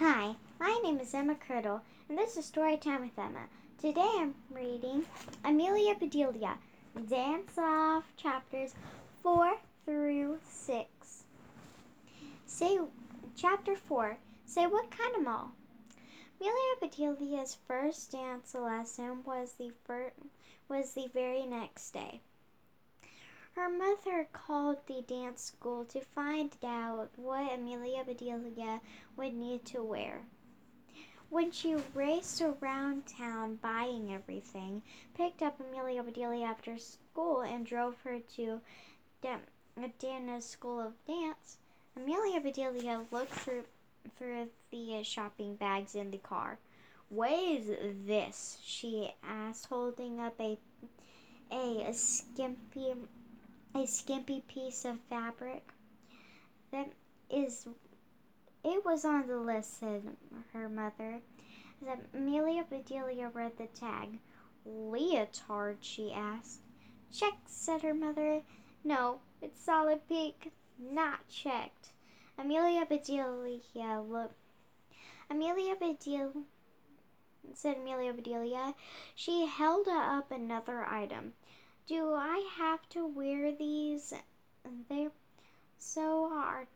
Hi, my name is Emma Curdle, and this is Storytime with Emma. Today I'm reading Amelia Bedelia, Dance Off, chapters 4 through 6. Say, chapter 4, say what kind of mall? Amelia Bedelia's first dance lesson was the, fir- was the very next day. Her mother called the dance school to find out what Amelia Bedelia would need to wear. When she raced around town buying everything, picked up Amelia Bedelia after school and drove her to Dana's School of Dance, Amelia Bedelia looked through, through the shopping bags in the car. What is this? she asked, holding up a, a skimpy a skimpy piece of fabric. That is, it was on the list, said her mother. As Amelia Bedelia read the tag. Leotard, she asked. Check, said her mother. No, it's solid pink, not checked. Amelia Bedelia looked. Amelia Bedelia, said Amelia Bedelia. She held up another item. Do I have to wear these? They're so are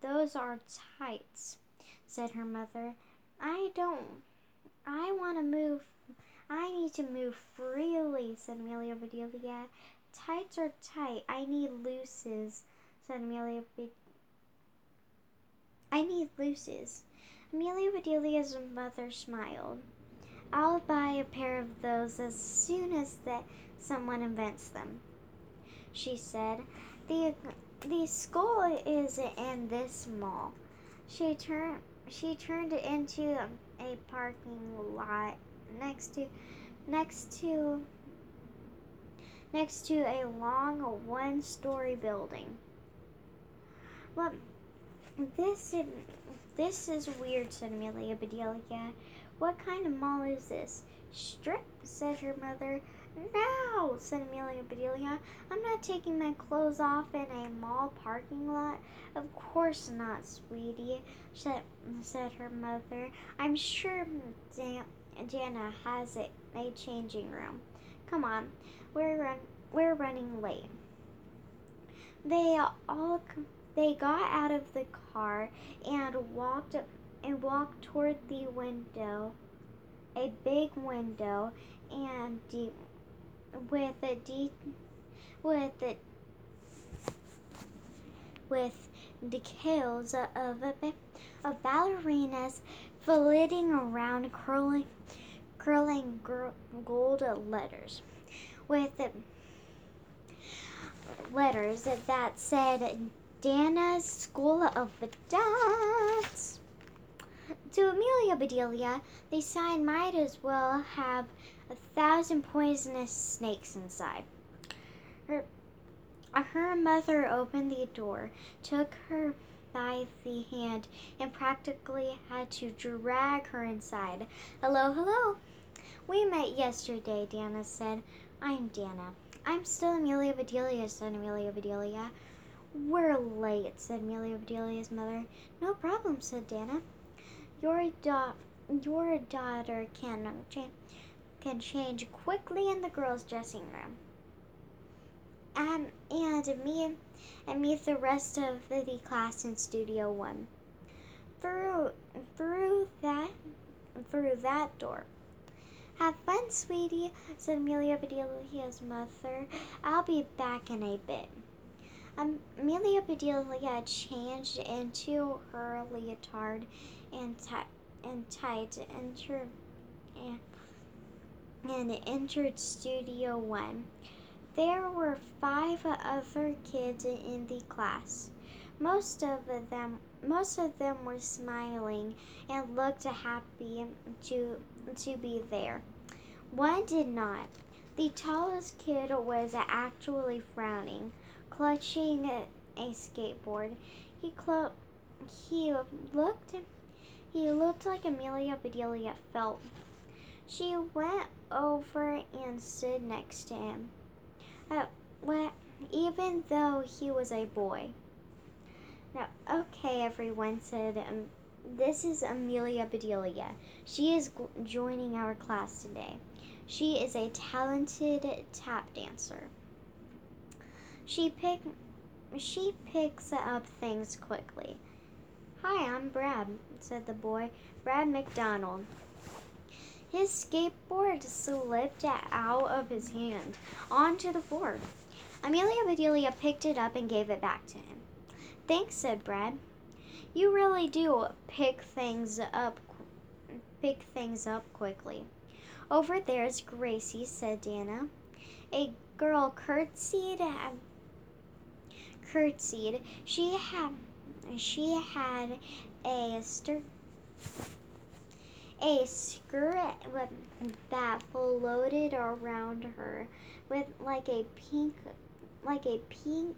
those are tights, said her mother. I don't I want to move I need to move freely, said Amelia Bedelia. Tights are tight. I need looses, said Amelia Be- I need looses. Amelia Bedelia's mother smiled. I'll buy a pair of those as soon as that someone invents them. She said, the, the school is in this mall. She turned she turned it into a parking lot next to next to next to a long one-story building. Well, this is, this is weird, said Amelia Bedelia. What kind of mall is this? Strip, said her mother. No, said Amelia Bedelia. I'm not taking my clothes off in a mall parking lot. Of course not, sweetie, said, said her mother. I'm sure Dan- Dana has a, a changing room. Come on, we're, run- we're running late. They all they got out of the car and walked and walked toward the window, a big window, and deep with a deep with the with decals of a, of ballerinas flitting around, curling curling gold letters with letters that said Dana's School of the Dance. To Amelia Bedelia, the sign might as well have a thousand poisonous snakes inside. Her, her mother opened the door, took her by the hand, and practically had to drag her inside. Hello, hello. We met yesterday, Dana said. I'm Dana. I'm still Amelia Bedelia, said Amelia Bedelia. We're late, said Amelia Bedelia's mother. No problem, said Dana. Your, da- your daughter can, cha- can change quickly in the girls' dressing room. Um, and me and meet the rest of the, class in Studio One. Through through that through that door. Have fun, sweetie, said Amelia Bedelia's mother. I'll be back in a bit. Um, Amelia Bedelia changed into her leotard and, t- and tights entered, and, and entered Studio One. There were five other kids in the class. Most of them most of them were smiling and looked happy to to be there. One did not. The tallest kid was actually frowning, clutching a skateboard. He clo- he looked he looked like Amelia Bedelia felt. She went over and stood next to him. Uh, well, even though he was a boy. Now, okay, everyone said um, this is Amelia Bedelia. She is g- joining our class today. She is a talented tap dancer. She pick she picks up things quickly. Hi, I'm Brad, said the boy, Brad McDonald. His skateboard slipped out of his hand onto the floor. Amelia Bedelia picked it up and gave it back to him. Thanks, said Brad. You really do pick things up pick things up quickly. Over there's Gracie, said Dana. A girl curtsied curtsied. She had she had a stir a skirt that floated around her with like a pink like a pink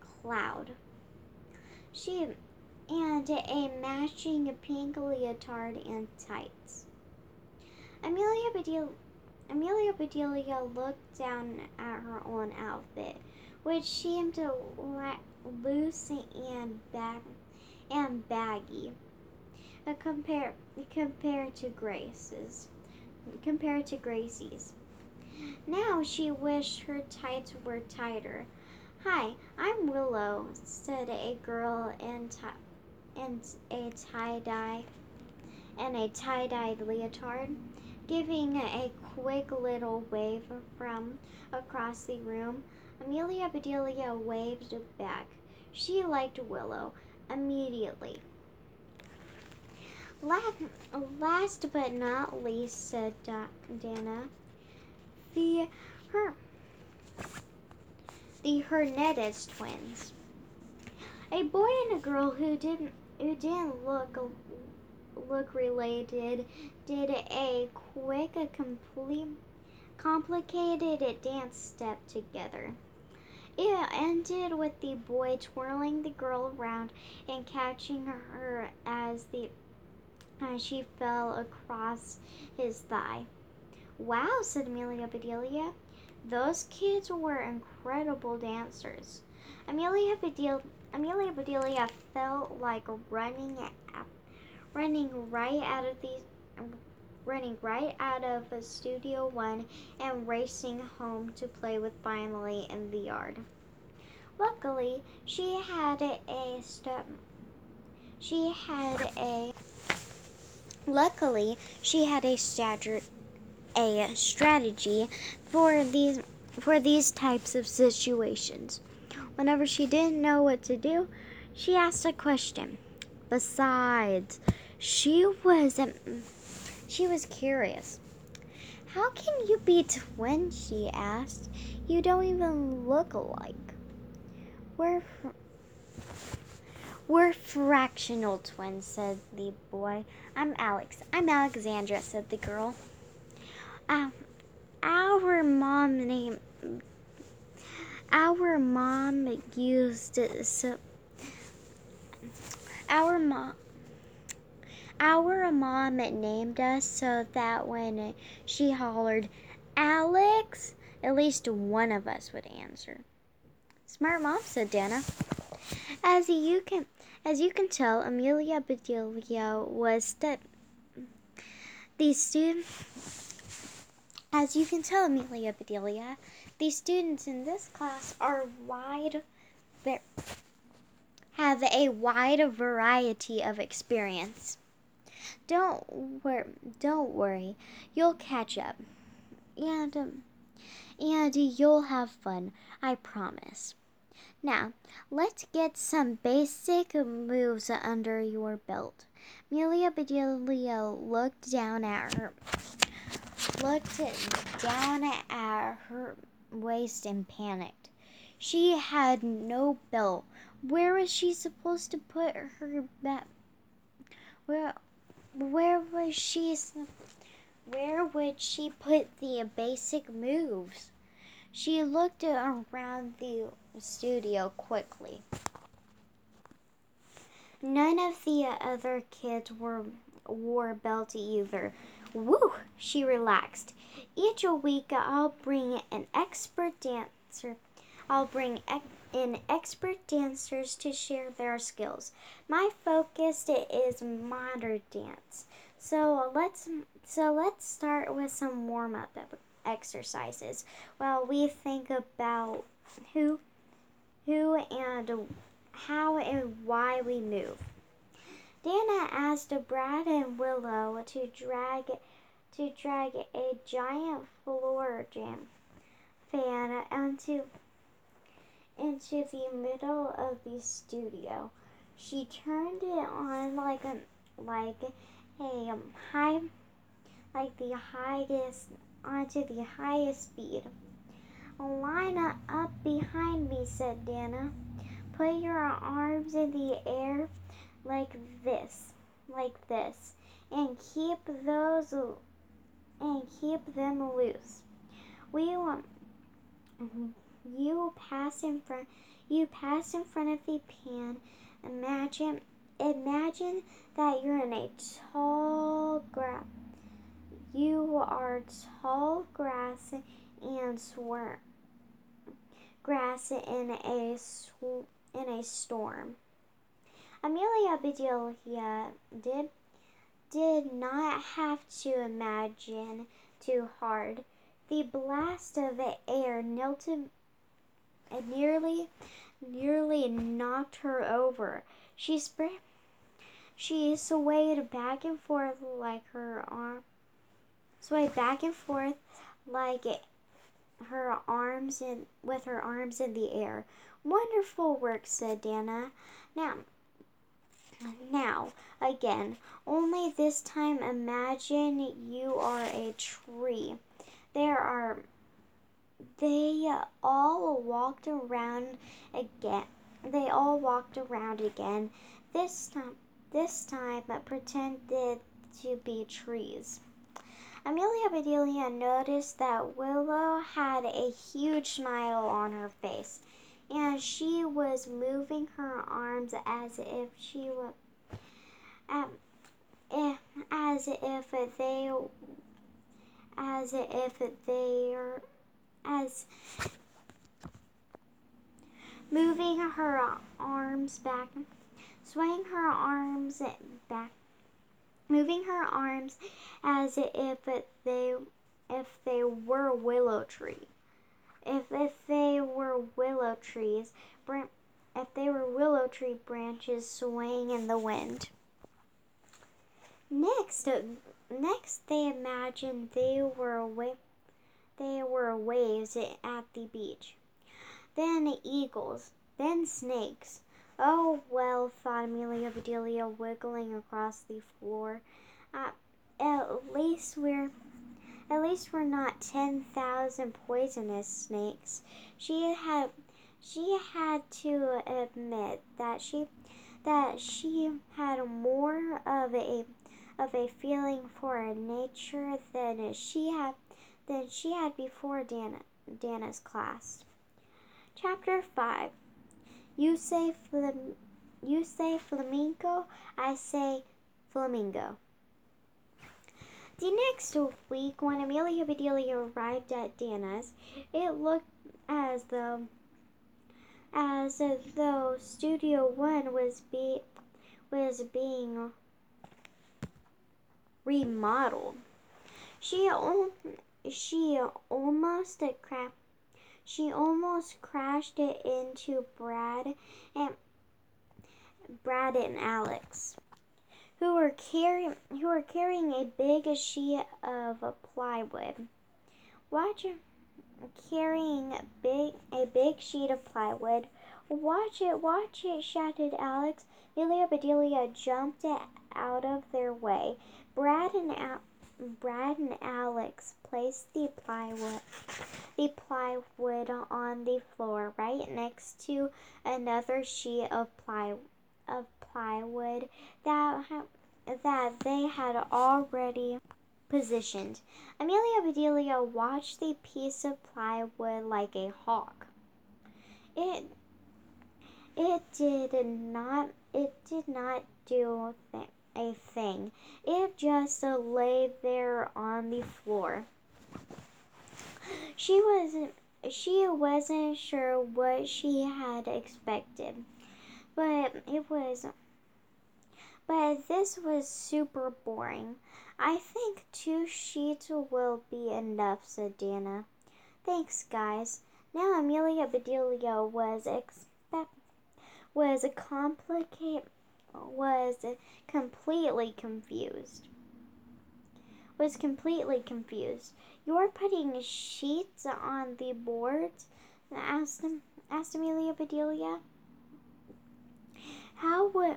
cloud. She and a matching pink leotard and tights. Amelia Bedelia, Amelia Bedelia looked down at her own outfit, which seemed loose and bag and baggy uh, compared compared to Grace's compared to Gracie's. Now she wished her tights were tighter. Hi, I'm Willow, said a girl in, in a tie-dye and a tie-dyed leotard, giving a quick little wave from across the room. Amelia Bedelia waved back. She liked Willow immediately. Last but not least, said Dana, the her the Hernandez twins. A boy and a girl who didn't who didn't look look related did a quick, a complete, complicated dance step together. It ended with the boy twirling the girl around and catching her as the as she fell across his thigh. Wow, said Amelia Bedelia. Those kids were incredible dancers. Amelia Bedelia, Amelia Bedelia felt like running, running right out of the, running right out of Studio One and racing home to play with Finally in the yard. Luckily, she had a step. She had a. Luckily, she had a strategy a strategy for these for these types of situations. Whenever she didn't know what to do, she asked a question. Besides, she was she was curious. How can you be twins? She asked. You don't even look alike. We're we're fractional twins, said the boy. I'm Alex. I'm Alexandra, said the girl. Um, our mom name. Our mom used so. Our mom. Our mom named us so that when she hollered, Alex, at least one of us would answer. Smart mom, said Dana. As you can, as you can tell, Amelia Bedelia was the, the student as you can tell, Amelia Bedelia, the students in this class are wide, have a wide variety of experience. Don't wor- don't worry, you'll catch up, and um, and you'll have fun. I promise. Now, let's get some basic moves under your belt. Amelia Bedelia looked down at her looked down at her waist and panicked. She had no belt. Where was she supposed to put her belt? Where, where was she? Where would she put the basic moves? She looked around the studio quickly. None of the other kids were wore belts either. Woo! She relaxed. Each week I'll bring an expert dancer. I'll bring in expert dancers to share their skills. My focus is modern dance. So let's so let's start with some warm-up exercises while we think about who who and how and why we move. Dana asked Brad and Willow to drag to drag a giant floor jam fan onto into the middle of the studio. She turned it on like a like a um, high like the highest onto the highest speed. Line up behind me, said Dana. Put your arms in the air like this, like this, and keep those and keep them loose. We want you pass in front you pass in front of the pan. Imagine imagine that you're in a tall grass. You are tall grass and swarm grass in a sw- in a storm. Amelia Bedelia did did not have to imagine too hard. The blast of air melted nearly nearly knocked her over. She sprang she swayed back and forth like her arm swayed back and forth like her arms in with her arms in the air. Wonderful work, said Dana. Now now, again, only this time imagine you are a tree. There are they all walked around again. They all walked around again. This time this time but pretended to be trees. Amelia Bedelia noticed that Willow had a huge smile on her face and she was moving her arms as if she were um, as if they as if they are as moving her arms back swaying her arms back moving her arms as if they if they were willow tree if, if they were willow trees, if they were willow tree branches swaying in the wind. Next, next they imagined they were wa- they were waves at the beach. Then eagles, then snakes. Oh well, thought Amelia Bedelia, wiggling across the floor. Uh, at least we're at least we're not 10,000 poisonous snakes. She had she had to admit that she that she had more of a of a feeling for nature than she had than she had before Dana, Dana's class. Chapter 5 You say flam, you say flamingo, I say flamingo. The next week, when Amelia Bedelia arrived at Dana's, it looked as though as though Studio One was be was being remodeled. She she almost cra- she almost crashed it into Brad and Brad and Alex who were carrying who were carrying a big sheet of plywood. Watch carrying a big a big sheet of plywood. Watch it, watch it, shouted Alex. Amelia Bedelia jumped out of their way. Brad and Al- Brad and Alex placed the plywood the plywood on the floor right next to another sheet of ply of plywood that that they had already positioned. Amelia Bedelia watched the piece of plywood like a hawk. It it did not it did not do a thing. It just lay there on the floor. She wasn't she wasn't sure what she had expected, but it was. But this was super boring. I think two sheets will be enough, said Dana. Thanks, guys. Now Amelia Bedelia was expect was a complicate was completely confused. Was completely confused. You're putting sheets on the boards? asked asked Amelia Bedelia. How would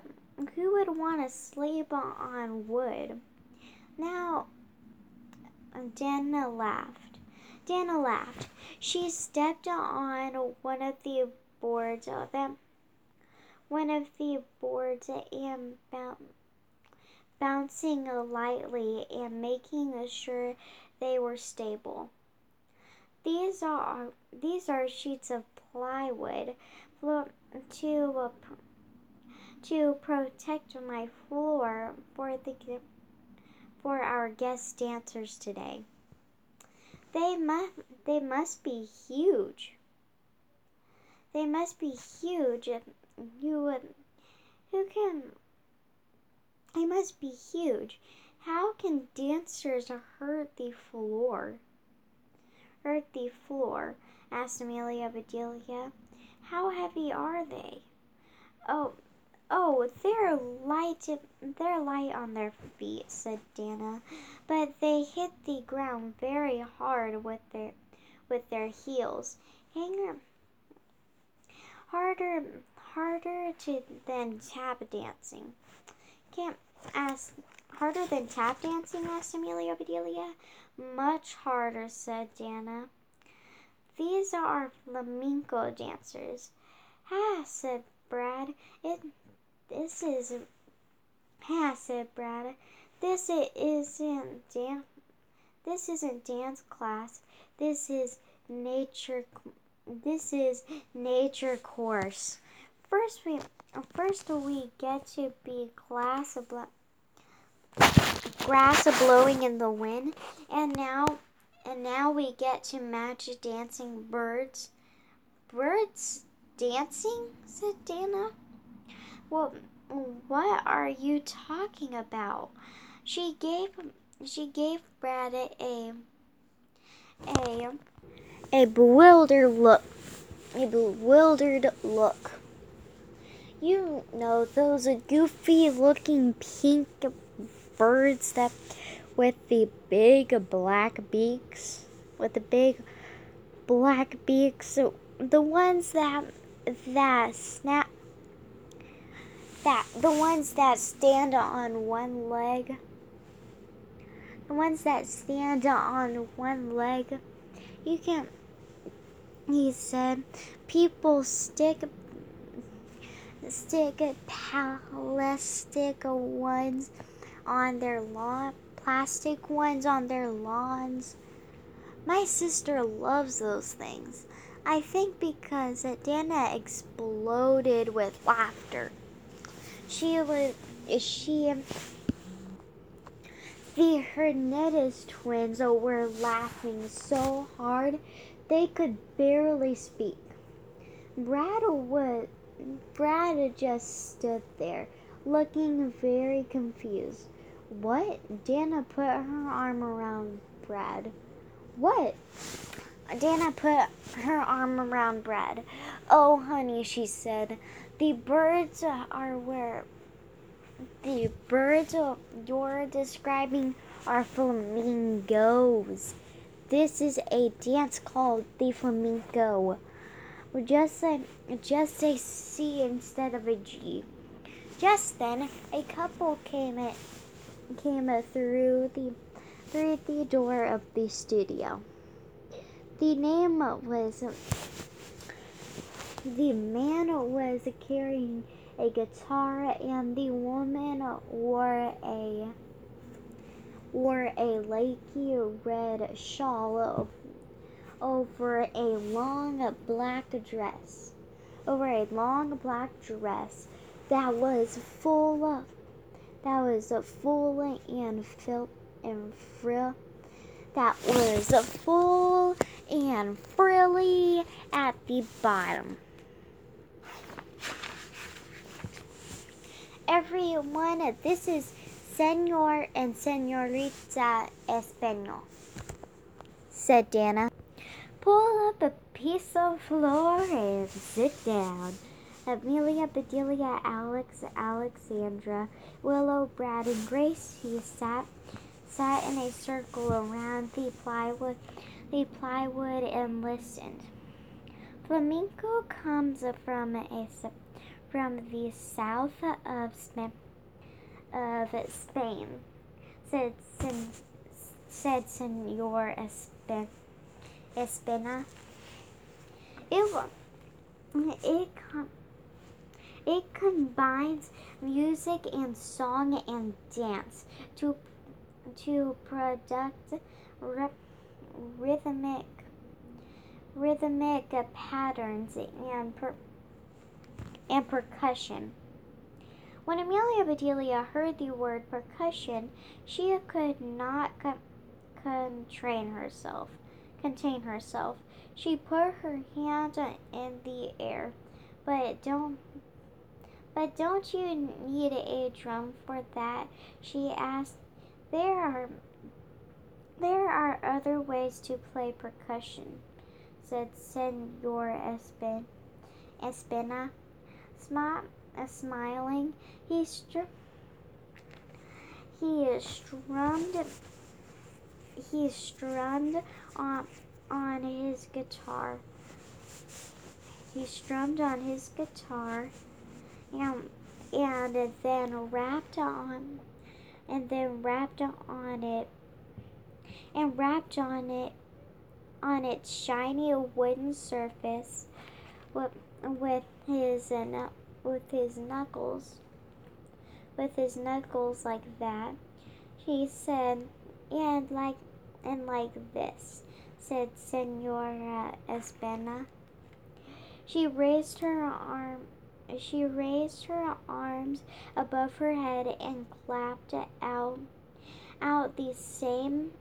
who would want to sleep on wood? Now Dana laughed. Dana laughed. She stepped on one of the boards of them one of the boards and bouncing lightly and making sure they were stable. These are these are sheets of plywood to uh, to protect my floor for the for our guest dancers today. They must they must be huge. They must be huge you would. Who can. They must be huge. How can dancers hurt the floor? Hurt the floor? asked Amelia Bedelia. How heavy are they? Oh, oh, they're light. They're light on their feet," said Dana, "but they hit the ground very hard with their with their heels. Harder harder to than tap dancing. Can't ask harder than tap dancing? asked Amelia Bedelia. Much harder, said Dana. These are flamenco dancers. Ha, said Brad. It this is ha, said Brad. This isn't dance. This isn't dance class. This is nature. This is nature course. First we first we get to be glass of grass blowing in the wind, and now and now we get to match dancing birds. Birds dancing? said Dana. Well, what are you talking about? She gave she gave Brad a a a bewildered look. A bewildered look. You know those goofy looking pink birds that with the big black beaks with the big black beaks the ones that that snap that the ones that stand on one leg the ones that stand on one leg. You can he said people stick stick plastic ones on their lawn, plastic ones on their lawns. My sister loves those things. I think because Dana exploded with laughter. She was she the Hernandez twins were laughing so hard they could barely speak. Brad was Brad just stood there, looking very confused. What? Dana put her arm around Brad. What? Dana put her arm around Brad. Oh, honey, she said, the birds are where the birds you're describing are flamingos. This is a dance called the flamenco just say, just say C instead of a G. Just then, a couple came in, came through the through the door of the studio. The name was the man was carrying a guitar and the woman wore a wore a lacy red shawl over a long black dress, over a long black dress that was full of, that was full and fill and frill, that was full and frilly at the bottom. Everyone, this is Senor and Senorita Espanol, said Dana. Pull up a piece of floor and sit down. Amelia, Bedelia, Alex, Alexandra, Willow, Brad, and Grace he sat sat in a circle around the plywood the plywood and listened. Flamenco comes from a from the south of Spain, of Spain said said Senor Espen, Espina. It, it, it combines music and song and dance to to product rhythmic rhythmic patterns and per, and percussion. When Amelia Bedelia heard the word percussion, she could not contain herself. Contain herself. She put her hand in the air. But don't but don't you need a drum for that? she asked. There are there are other ways to play percussion, said Senor Espin, Espina. Uh, smiling, he str- he strummed he strummed on on his guitar. He strummed on his guitar and and then wrapped on and then rapped on it and wrapped on it on its shiny wooden surface with, with his uh, with his knuckles with his knuckles like that he said and like and like this said senora espena. She raised her arm she raised her arms above her head and clapped out out the same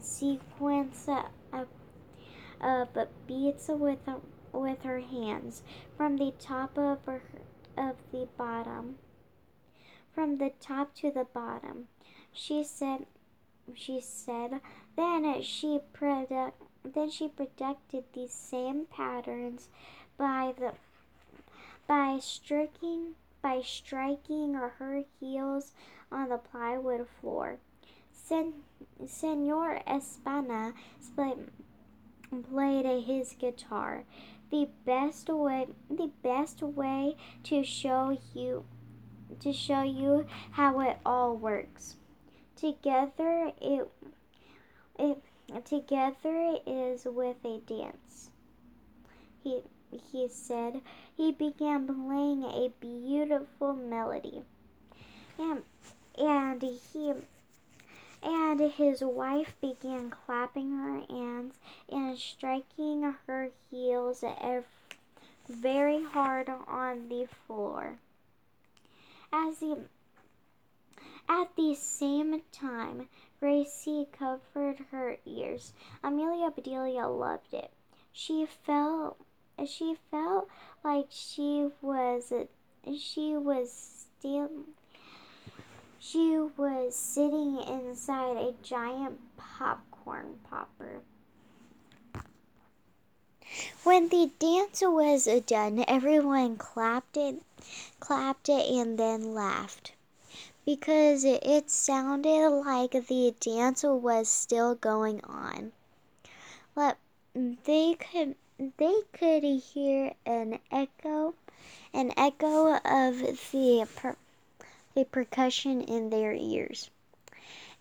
sequence of, of beats with with her hands from the top of her, of the bottom. From the top to the bottom she said she said then she product then she produced these same patterns by the by striking by striking her heels on the plywood floor. Sen- Senor Espana played his guitar. The best way the best way to show you to show you how it all works. Together it it together is with a dance. He he said, he began playing a beautiful melody. And, and he and his wife began clapping her hands and striking her heels very hard on the floor. As he, at the same time, Gracie covered her ears. Amelia Bedelia loved it. She felt she felt like she was she was still she was sitting inside a giant popcorn popper. When the dance was done, everyone clapped it, clapped it, and then laughed because it sounded like the dance was still going on. But they could they could hear an echo, an echo of the per, the percussion in their ears.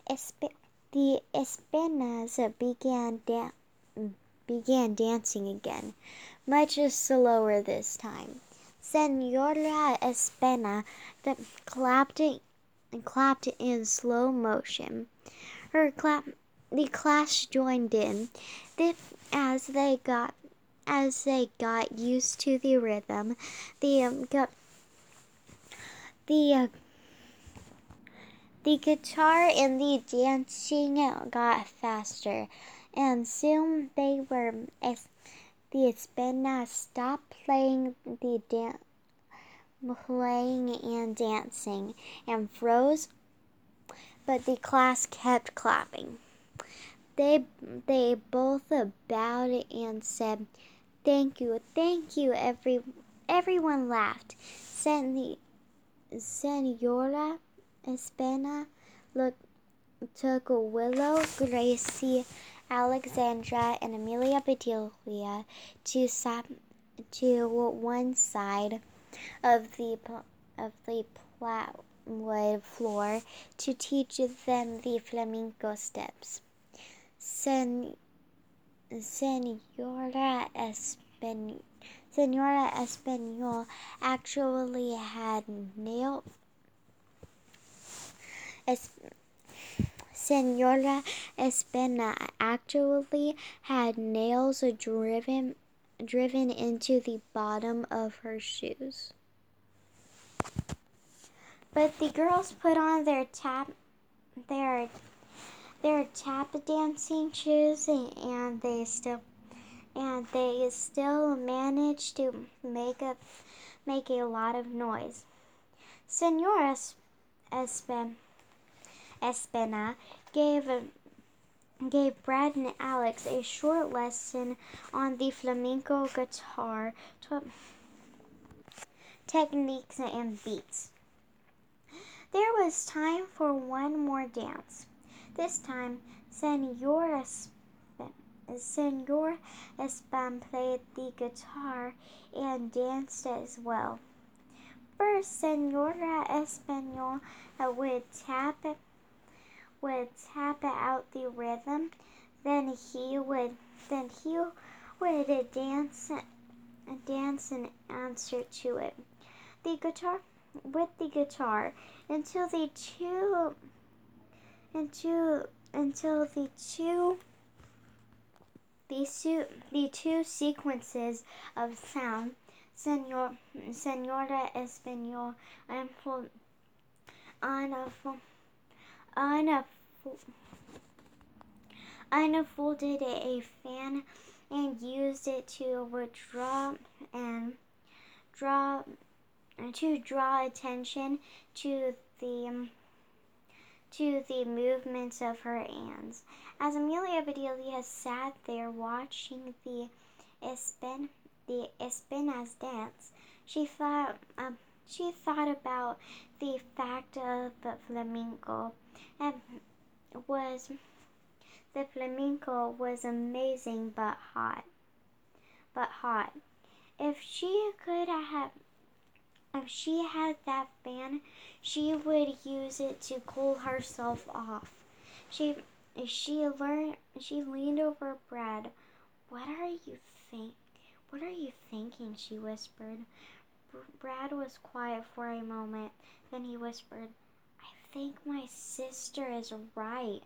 Espe- the Espenas began da- began dancing again, much slower this time. Senora Espena clapped and clapped in slow motion. Her clap, the class joined in. as they got as they got used to the rhythm, the um, the uh, The guitar and the dancing got faster, and soon they were as the Espena stopped playing the dan- playing and dancing and froze, but the class kept clapping. They they both bowed and said, "Thank you, thank you." Every everyone laughed. Sen the Senora Espena look, took Willow, Gracie, Alexandra, and Amelia Bedelia to to one side of the of the plywood floor to teach them the flamenco steps. Sen, Senora Espen, Senora Espanol actually had nailed. Es, Senora Espena actually had nails driven driven into the bottom of her shoes. But the girls put on their tap their their tap dancing shoes and they still and they still managed to make a make a lot of noise. Senora Espen Espena gave gave Brad and Alex a short lesson on the flamenco guitar techniques and beats. There was time for one more dance. This time, Senor, Senor Espan played the guitar and danced as well. First, Senora Espanol uh, would tap would tap out the rhythm. Then he would then he would dance dance in answer to it. The guitar with the guitar until the two until until the two the, two, the two sequences of sound Senor, Senora Espanol and unfolded a fan and used it to withdraw and draw to draw attention to the to the movements of her hands. As Amelia Bedelia sat there watching the Espen, the Espenas dance, she thought um, she thought about the fact of the flamenco and was the flamenco was amazing but hot. But hot. If she could have if she had that fan, she would use it to cool herself off. She she learned she leaned over Brad. What are you think? What are you thinking? she whispered. Brad was quiet for a moment. Then he whispered, think my sister is right.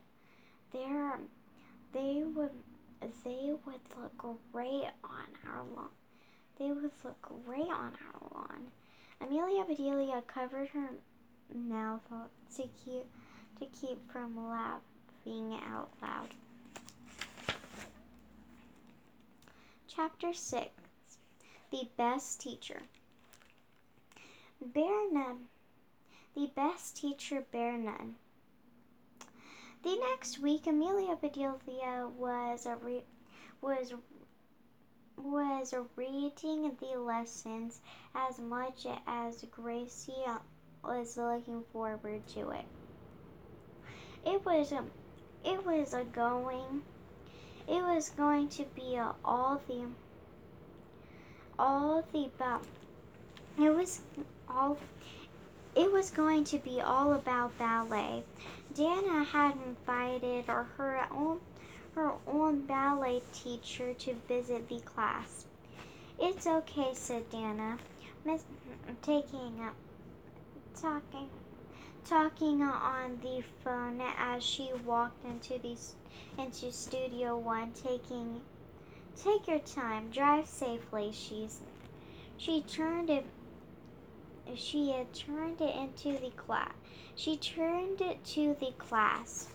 There, they would, they would look great on our lawn. They would look great on our lawn. Amelia Bedelia covered her mouth to keep to keep from laughing out loud. Chapter six: The best teacher. Bear none. The best teacher bear none. The next week, Amelia Bedelia was a re- was was reading the lessons as much as Gracie was looking forward to it. It was it was a going it was going to be a, all the all the about it was all it was going to be all about ballet. Dana had invited her own her own ballet teacher to visit the class. It's okay, said Dana, Miss, taking up, talking, talking on the phone as she walked into the into Studio One, taking, take your time, drive safely. She's, she turned she had turned it into the class. She turned it to the class.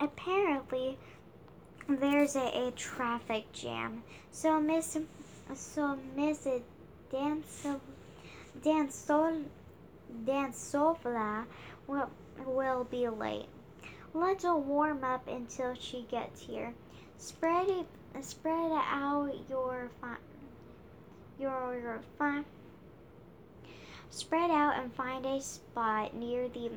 Apparently, there's a, a traffic jam. So Miss so Miss Dance Dansol Dansovla will will be late. Let's warm up until she gets here. Spread it spread out your your your fi- spread out and find a spot near the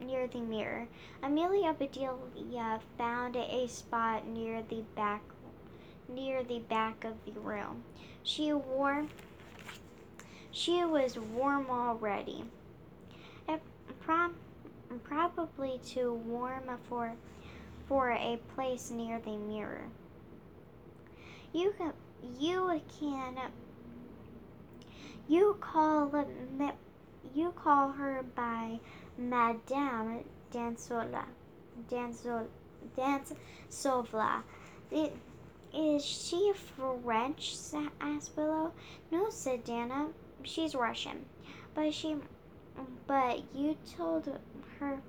near the mirror. Amelia Bedelia found a spot near the back near the back of the room. She wore she was warm already. It prob- probably too warm for for a place near the mirror. You can you can you call you call her by Madame Dansola. Dansol, Dansovla. Is she French? asked Willow. No, said Dana. She's Russian. But she, but you told her,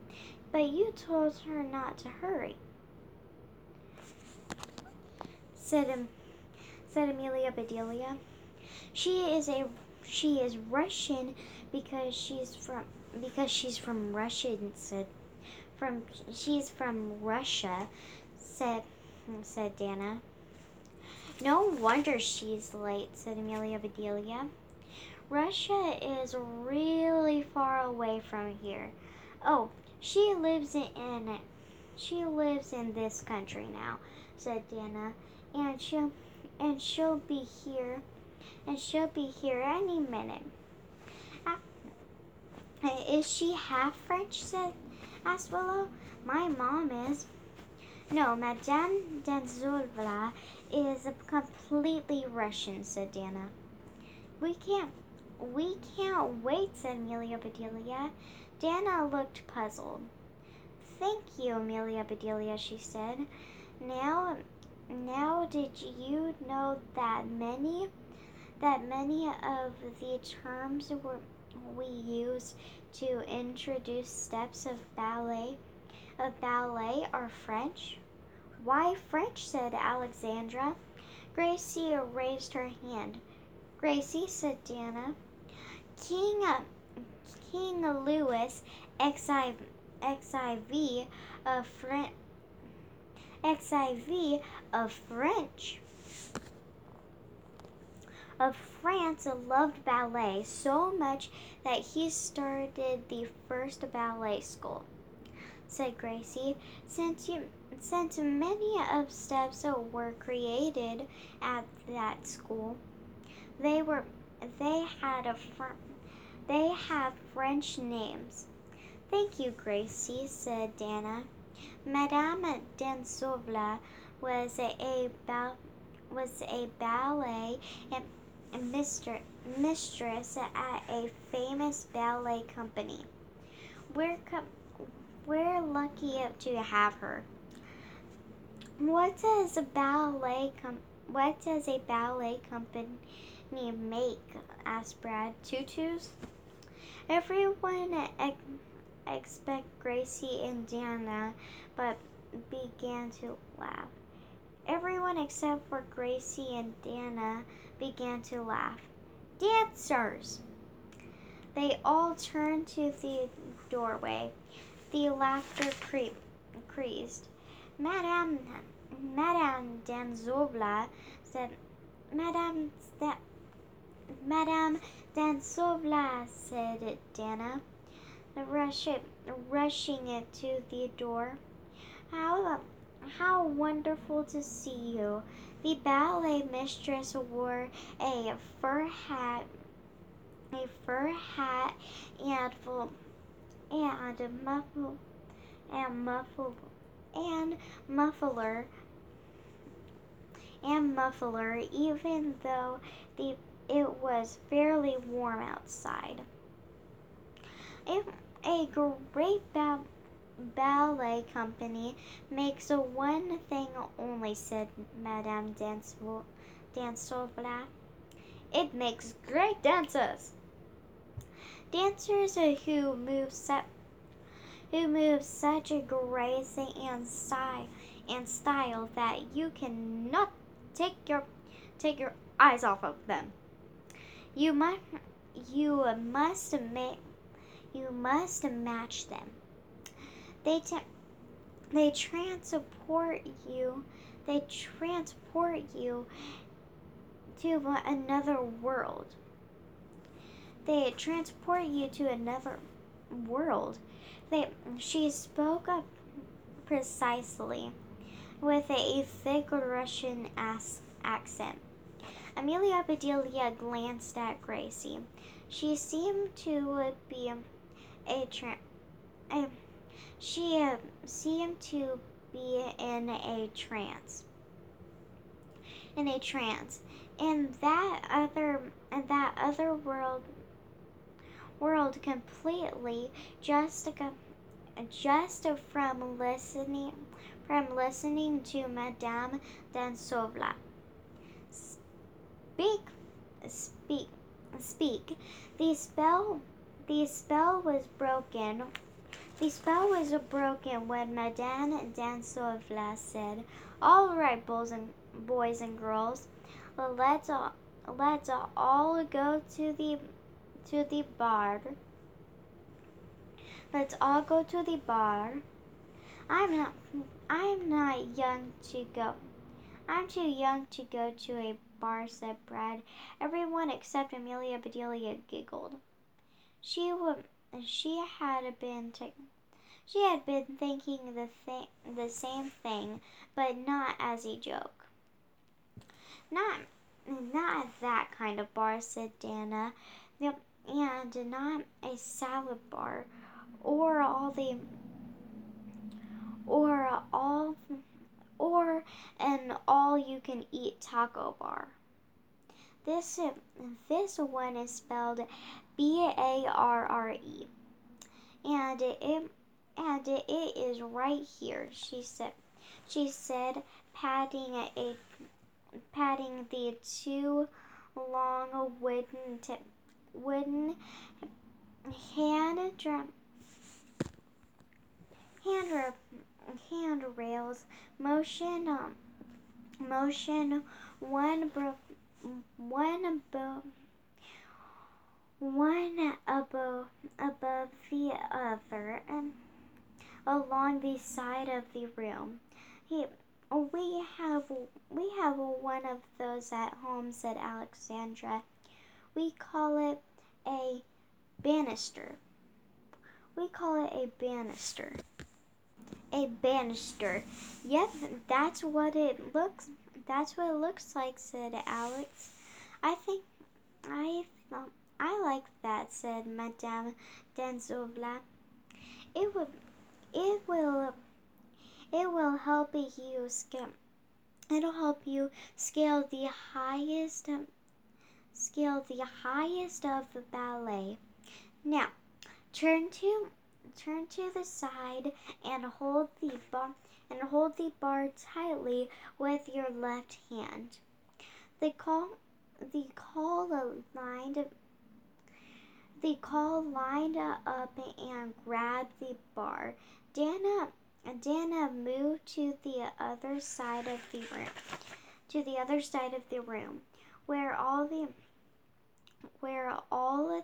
but you told her not to hurry. Said, said Amelia Bedelia. She is a, she is Russian because she's from because she's from Russia said from she's from Russia said said Dana. No wonder she's late, said Amelia Bedelia. Russia is really far away from here. Oh, she lives in, she lives in this country now, said Dana, and she'll and she'll be here and she'll be here any minute. Uh, is she half French? said asked Willow. My mom is. No, Madame Danzulva is completely Russian, said Dana. We can't we can't wait, said Amelia Bedelia. Dana looked puzzled. Thank you, Amelia Bedelia, she said. Now now did you know that many that many of the terms were we use to introduce steps of ballet of ballet are French? Why French? said Alexandra. Gracie raised her hand. Gracie, said Dana. King uh, King Louis XIV, XIV of French XIV of French of France loved ballet so much that he started the first ballet school, said Gracie. Since you since many of steps were created at that school, they were they had a fr- they have French names. Thank you, Gracie, said Dana. Madame Dansovla was a, a was a ballet and mister, mistress at a famous ballet company. We're, com- we're lucky to have her. What does a ballet com- what does a ballet company make? asked Brad. Tutus? Everyone ex- expect Gracie and Dana, but began to laugh. Everyone except for Gracie and Dana began to laugh. Dancers! They all turned to the doorway. The laughter cre- increased. Madame, Madame Danzovla said, Madame, that, Madame Danzovla, said Dana, rushing, rushing it to the door. How, how wonderful to see you. The ballet mistress wore a fur hat, a fur hat, and and muffle, and muffle, and muffler, and muffler, even though the it was fairly warm outside. A, a great ba- ballet company makes one thing only, said Madame Dansovla. It makes great dancers. Dancers who move set who move such a grace and style and style that you cannot take your take your eyes off of them. You must you must make you must match them. They t- they transport you they transport you to another world. They transport you to another world. They she spoke up precisely with a thick Russian ass accent. Amelia Bedelia glanced at Gracie. She seemed to be a, tra- a she uh, seemed to be in a trance. In a trance, and that other and that other world world completely just just from listening from listening to Madame Dansovla. Speak, speak, speak. The spell, the spell was broken. The spell was broken when Madame Dansovla said, "All right, boys and boys and girls, let's all, let's all go to the to the bar. Let's all go to the bar. I'm not I'm not young to go. I'm too young to go to a bar, said Brad. Everyone except Amelia Bedelia giggled. She would she had been t- she had been thinking the thing the same thing, but not as a joke. Not not that kind of bar, said Dana. And not a salad bar or all the or all or an all you can eat taco bar. This this one is spelled B A R R E. And it and it is right here, she said. She said, patting a patting the two long wooden t- wooden hand drum hand handrails motion um, motion one bro, one above one above above the other and along the side of the room. He, we have we have one of those at home, said Alexandra. We call it a banister. We call it a banister. A banister. Yep, that's what it looks. That's what it looks like," said Alex. "I think I thought I like that," said Madame Denzovla. "It would, it will, it will help you scale. It'll help you scale the highest, um, scale the highest of the ballet. Now, turn to turn to the side and hold the bar and hold the bar tightly with your left hand. The call the call lined the call lined up and grabbed the bar. Dana Dana moved to the other side of the room to the other side of the room where all the where all of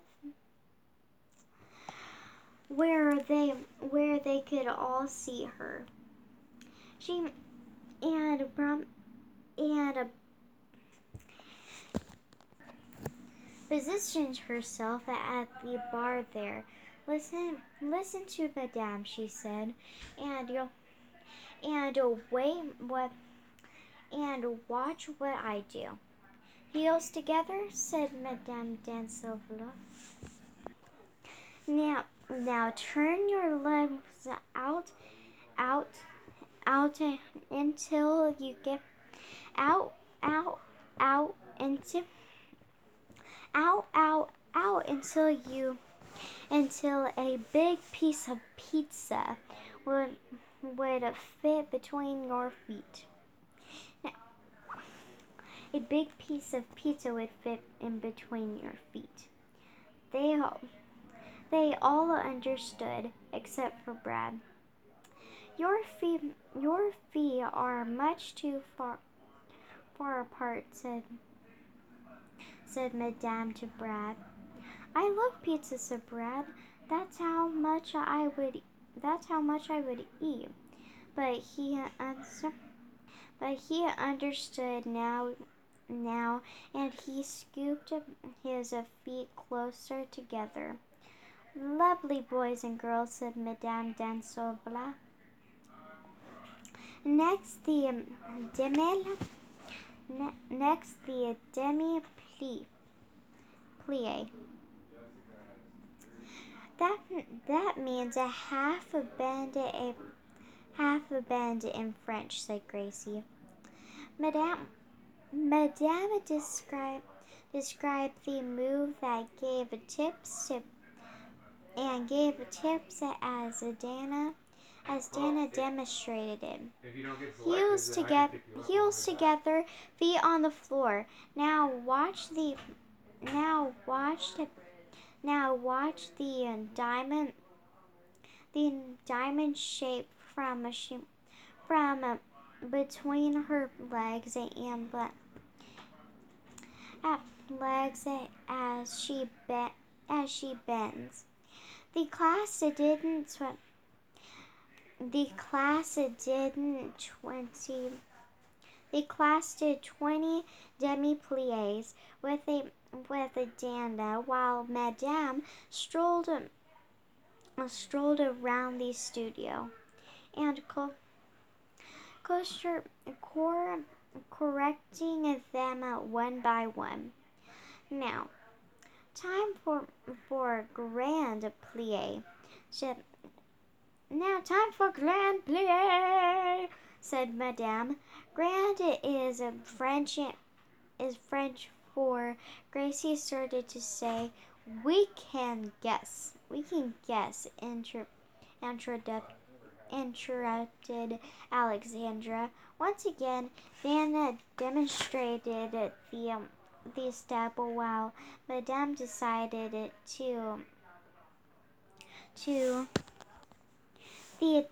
where they where they could all see her. She and from and positioned herself at the bar there. Listen, listen to Madame, she said, and you'll and wait what and watch what I do. Heels together, said Madame Dansovla. Now, now turn your legs out, out, out until you get out, out, out into out, out, out until you until a big piece of pizza would would fit between your feet. Now, a big piece of pizza would fit in between your feet. They all, They all understood, except for Brad. Your feet, your feet are much too far, far apart," said said Madame to Brad. "I love pizza," said Brad. "That's how much I would. That's how much I would eat." But he answered, but he understood now now, and he scooped his feet closer together. Lovely boys and girls, said Madame Dansoubla. Next the um, demi, next the demi plie. That that means a half a bend a half a bend in French, said Gracie. Madame Madame described described the move that gave tips to and gave tips as a Dana as Dana demonstrated it. Heels together, heels together, feet on the floor. Now watch the now watch the now watch the uh, diamond the diamond shape from a from uh, between her legs and at legs as she bent as she bends. The class didn't the class didn't twenty the class did twenty demi plies with a with a danda while Madame strolled strolled around the studio and co- cor- correcting them one by one. Now, time for for grand plie. Now time for grand plie, said Madame. Grand is a French is French for Gracie started to say, "We can guess. We can guess." Inter- interrupted Alexandra. Once again, Vanna demonstrated the um, the step while Madame decided to to the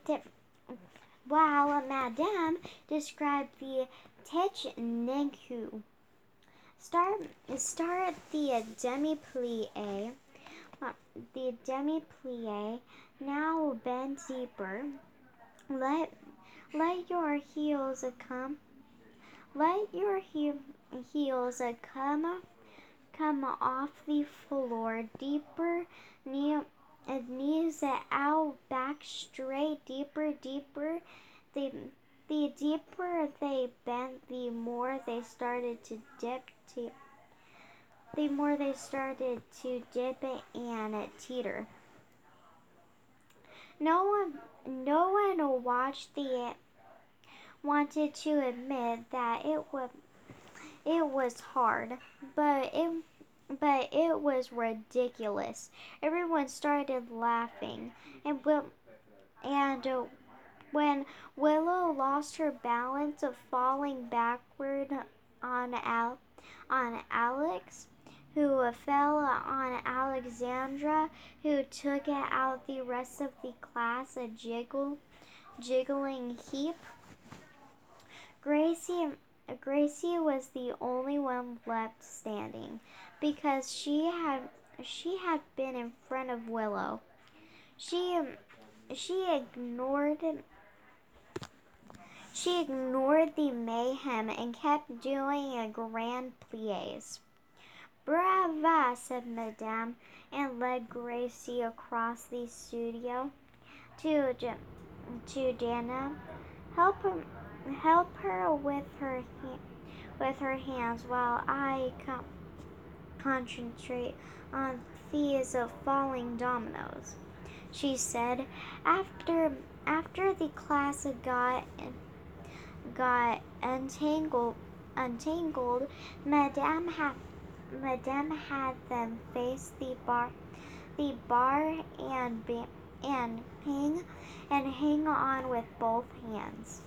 while Madame described the technique. Start start the demi plie. Uh, the demi plie. Now bend deeper. Let let your heels come. Let your he, heels come come off the floor deeper. Knee, knees out, back straight, deeper, deeper. The the deeper they bent, the more they started to dip. To, the more they started to dip and teeter. No one no one watched the wanted to admit that it was it was hard, but it but it was ridiculous. Everyone started laughing, and and uh, when Willow lost her balance of falling backward on Al on Alex, who fell on Alexandra, who took out the rest of the class a jiggle, jiggling heap. Gracie, Gracie was the only one left standing because she had she had been in front of Willow. She she ignored she ignored the mayhem and kept doing a grand plies. Brava, said Madame, and led Gracie across the studio to, to Dana. Help her, help her with her with her hands while I com- concentrate on these falling dominoes. She said, after after the class got got untangled untangled, Madame had Madame had them face the bar, the bar and and hang and hang on with both hands.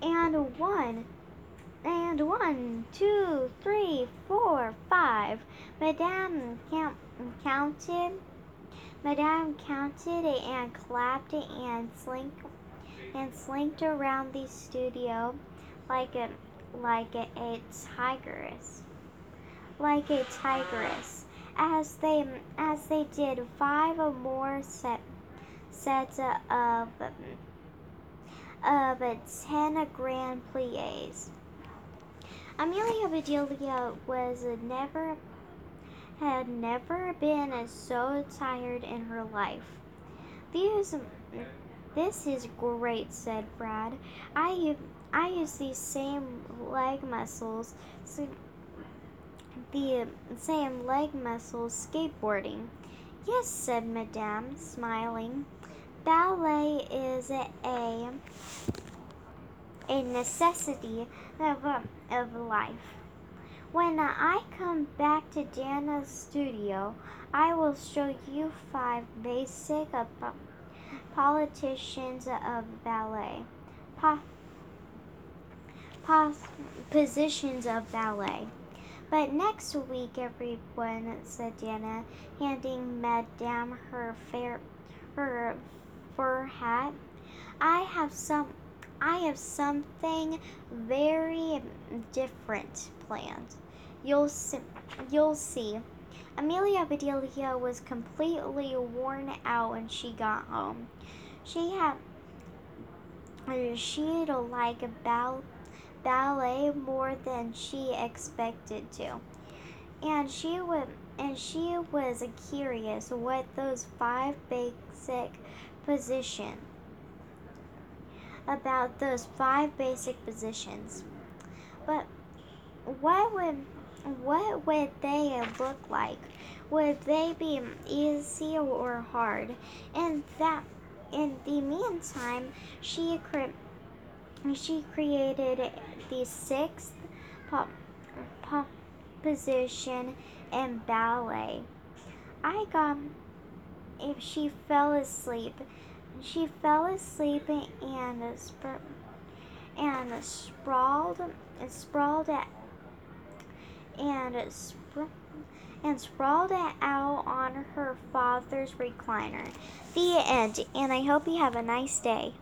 And one, and one, two, three, four, five. Madame count, counted. Madame counted and clapped and slinked and slinked around the studio like a like a, a tigress, like a tigress. As they as they did five or more set, sets of of ten grand plies. Amelia Bedelia was never had never been so tired in her life. These this is great, said Brad. I I use these same leg muscles, the same leg muscles skateboarding. Yes, said Madame, smiling. Ballet is a a necessity of, of life. When I come back to Dana's studio, I will show you five basic uh, politicians of ballet. Po- pos- positions of ballet. But next week, everyone, said Dana, handing Madame her fair, her fur hat. I have some I have something very different planned. You'll see, you'll see. Amelia Bedelia was completely worn out when she got home. She had she'd like ball, ballet more than she expected to. And she would and she was curious what those five basic positions about those five basic positions. But what would what would they look like? Would they be easy or hard? And that in the meantime, she cre- she created the sixth pop, pop position in ballet. I got if she fell asleep she fell asleep and and sprawled and sprawled at and and sprawled out on her father's recliner. The end. And I hope you have a nice day.